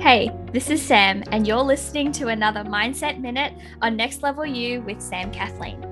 Hey, this is Sam, and you're listening to another Mindset Minute on Next Level You with Sam Kathleen.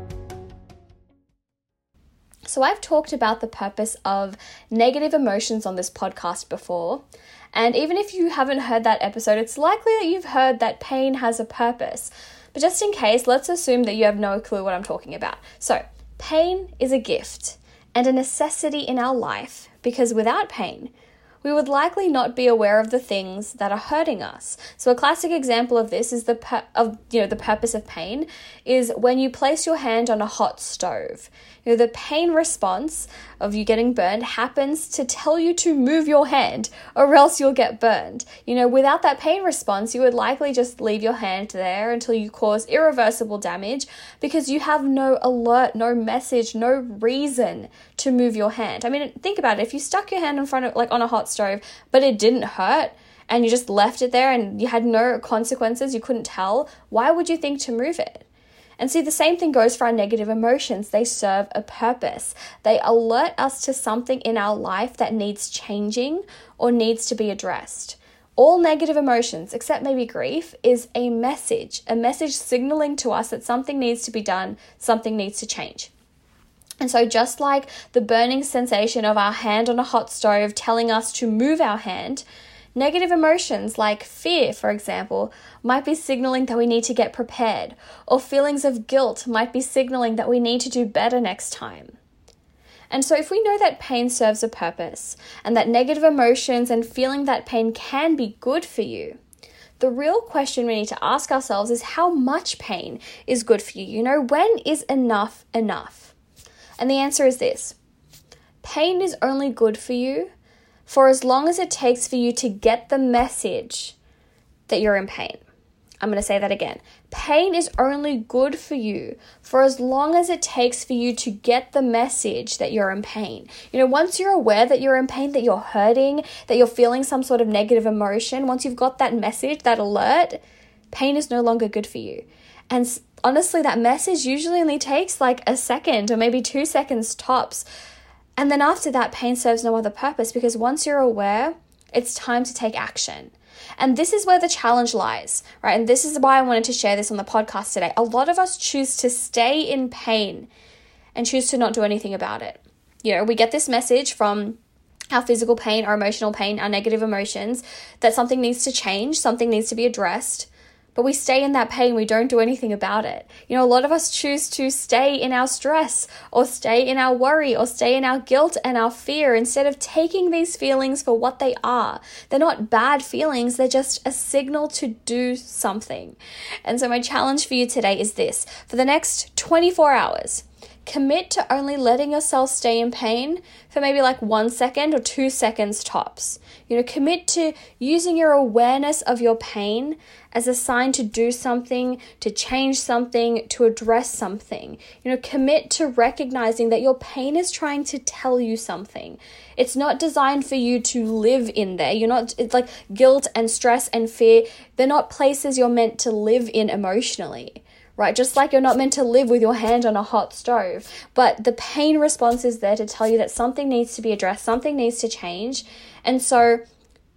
So, I've talked about the purpose of negative emotions on this podcast before. And even if you haven't heard that episode, it's likely that you've heard that pain has a purpose. But just in case, let's assume that you have no clue what I'm talking about. So, pain is a gift and a necessity in our life because without pain, we would likely not be aware of the things that are hurting us. So a classic example of this is the pur- of you know the purpose of pain is when you place your hand on a hot stove. You know the pain response of you getting burned happens to tell you to move your hand or else you'll get burned. You know without that pain response you would likely just leave your hand there until you cause irreversible damage because you have no alert, no message, no reason to move your hand. I mean think about it if you stuck your hand in front of like on a hot stove, but it didn't hurt and you just left it there and you had no consequences, you couldn't tell, why would you think to move it? And see, the same thing goes for our negative emotions. They serve a purpose. They alert us to something in our life that needs changing or needs to be addressed. All negative emotions, except maybe grief, is a message, a message signaling to us that something needs to be done, something needs to change. And so, just like the burning sensation of our hand on a hot stove telling us to move our hand, negative emotions like fear, for example, might be signaling that we need to get prepared, or feelings of guilt might be signaling that we need to do better next time. And so, if we know that pain serves a purpose and that negative emotions and feeling that pain can be good for you, the real question we need to ask ourselves is how much pain is good for you? You know, when is enough enough? And the answer is this pain is only good for you for as long as it takes for you to get the message that you're in pain. I'm going to say that again. Pain is only good for you for as long as it takes for you to get the message that you're in pain. You know, once you're aware that you're in pain, that you're hurting, that you're feeling some sort of negative emotion, once you've got that message, that alert, pain is no longer good for you. And honestly, that message usually only takes like a second or maybe two seconds tops. And then after that, pain serves no other purpose because once you're aware, it's time to take action. And this is where the challenge lies, right? And this is why I wanted to share this on the podcast today. A lot of us choose to stay in pain and choose to not do anything about it. You know, we get this message from our physical pain, our emotional pain, our negative emotions that something needs to change, something needs to be addressed but we stay in that pain, we don't do anything about it. You know, a lot of us choose to stay in our stress or stay in our worry or stay in our guilt and our fear instead of taking these feelings for what they are. They're not bad feelings, they're just a signal to do something. And so, my challenge for you today is this for the next 24 hours, commit to only letting yourself stay in pain for maybe like one second or two seconds tops. You know, commit to using your awareness of your pain as a sign to do something, to change something, to address something. You know, commit to recognizing that your pain is trying to tell you something. It's not designed for you to live in there. You're not, it's like guilt and stress and fear, they're not places you're meant to live in emotionally right? Just like you're not meant to live with your hand on a hot stove. But the pain response is there to tell you that something needs to be addressed, something needs to change. And so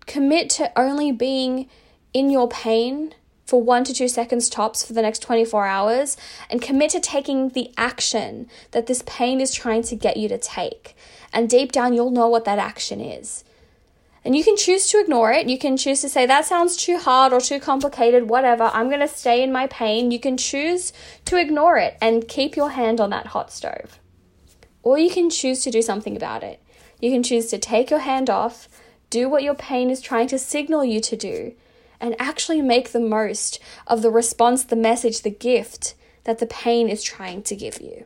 commit to only being in your pain for one to two seconds tops for the next 24 hours and commit to taking the action that this pain is trying to get you to take. And deep down, you'll know what that action is. And you can choose to ignore it. You can choose to say, that sounds too hard or too complicated, whatever. I'm going to stay in my pain. You can choose to ignore it and keep your hand on that hot stove. Or you can choose to do something about it. You can choose to take your hand off, do what your pain is trying to signal you to do, and actually make the most of the response, the message, the gift that the pain is trying to give you.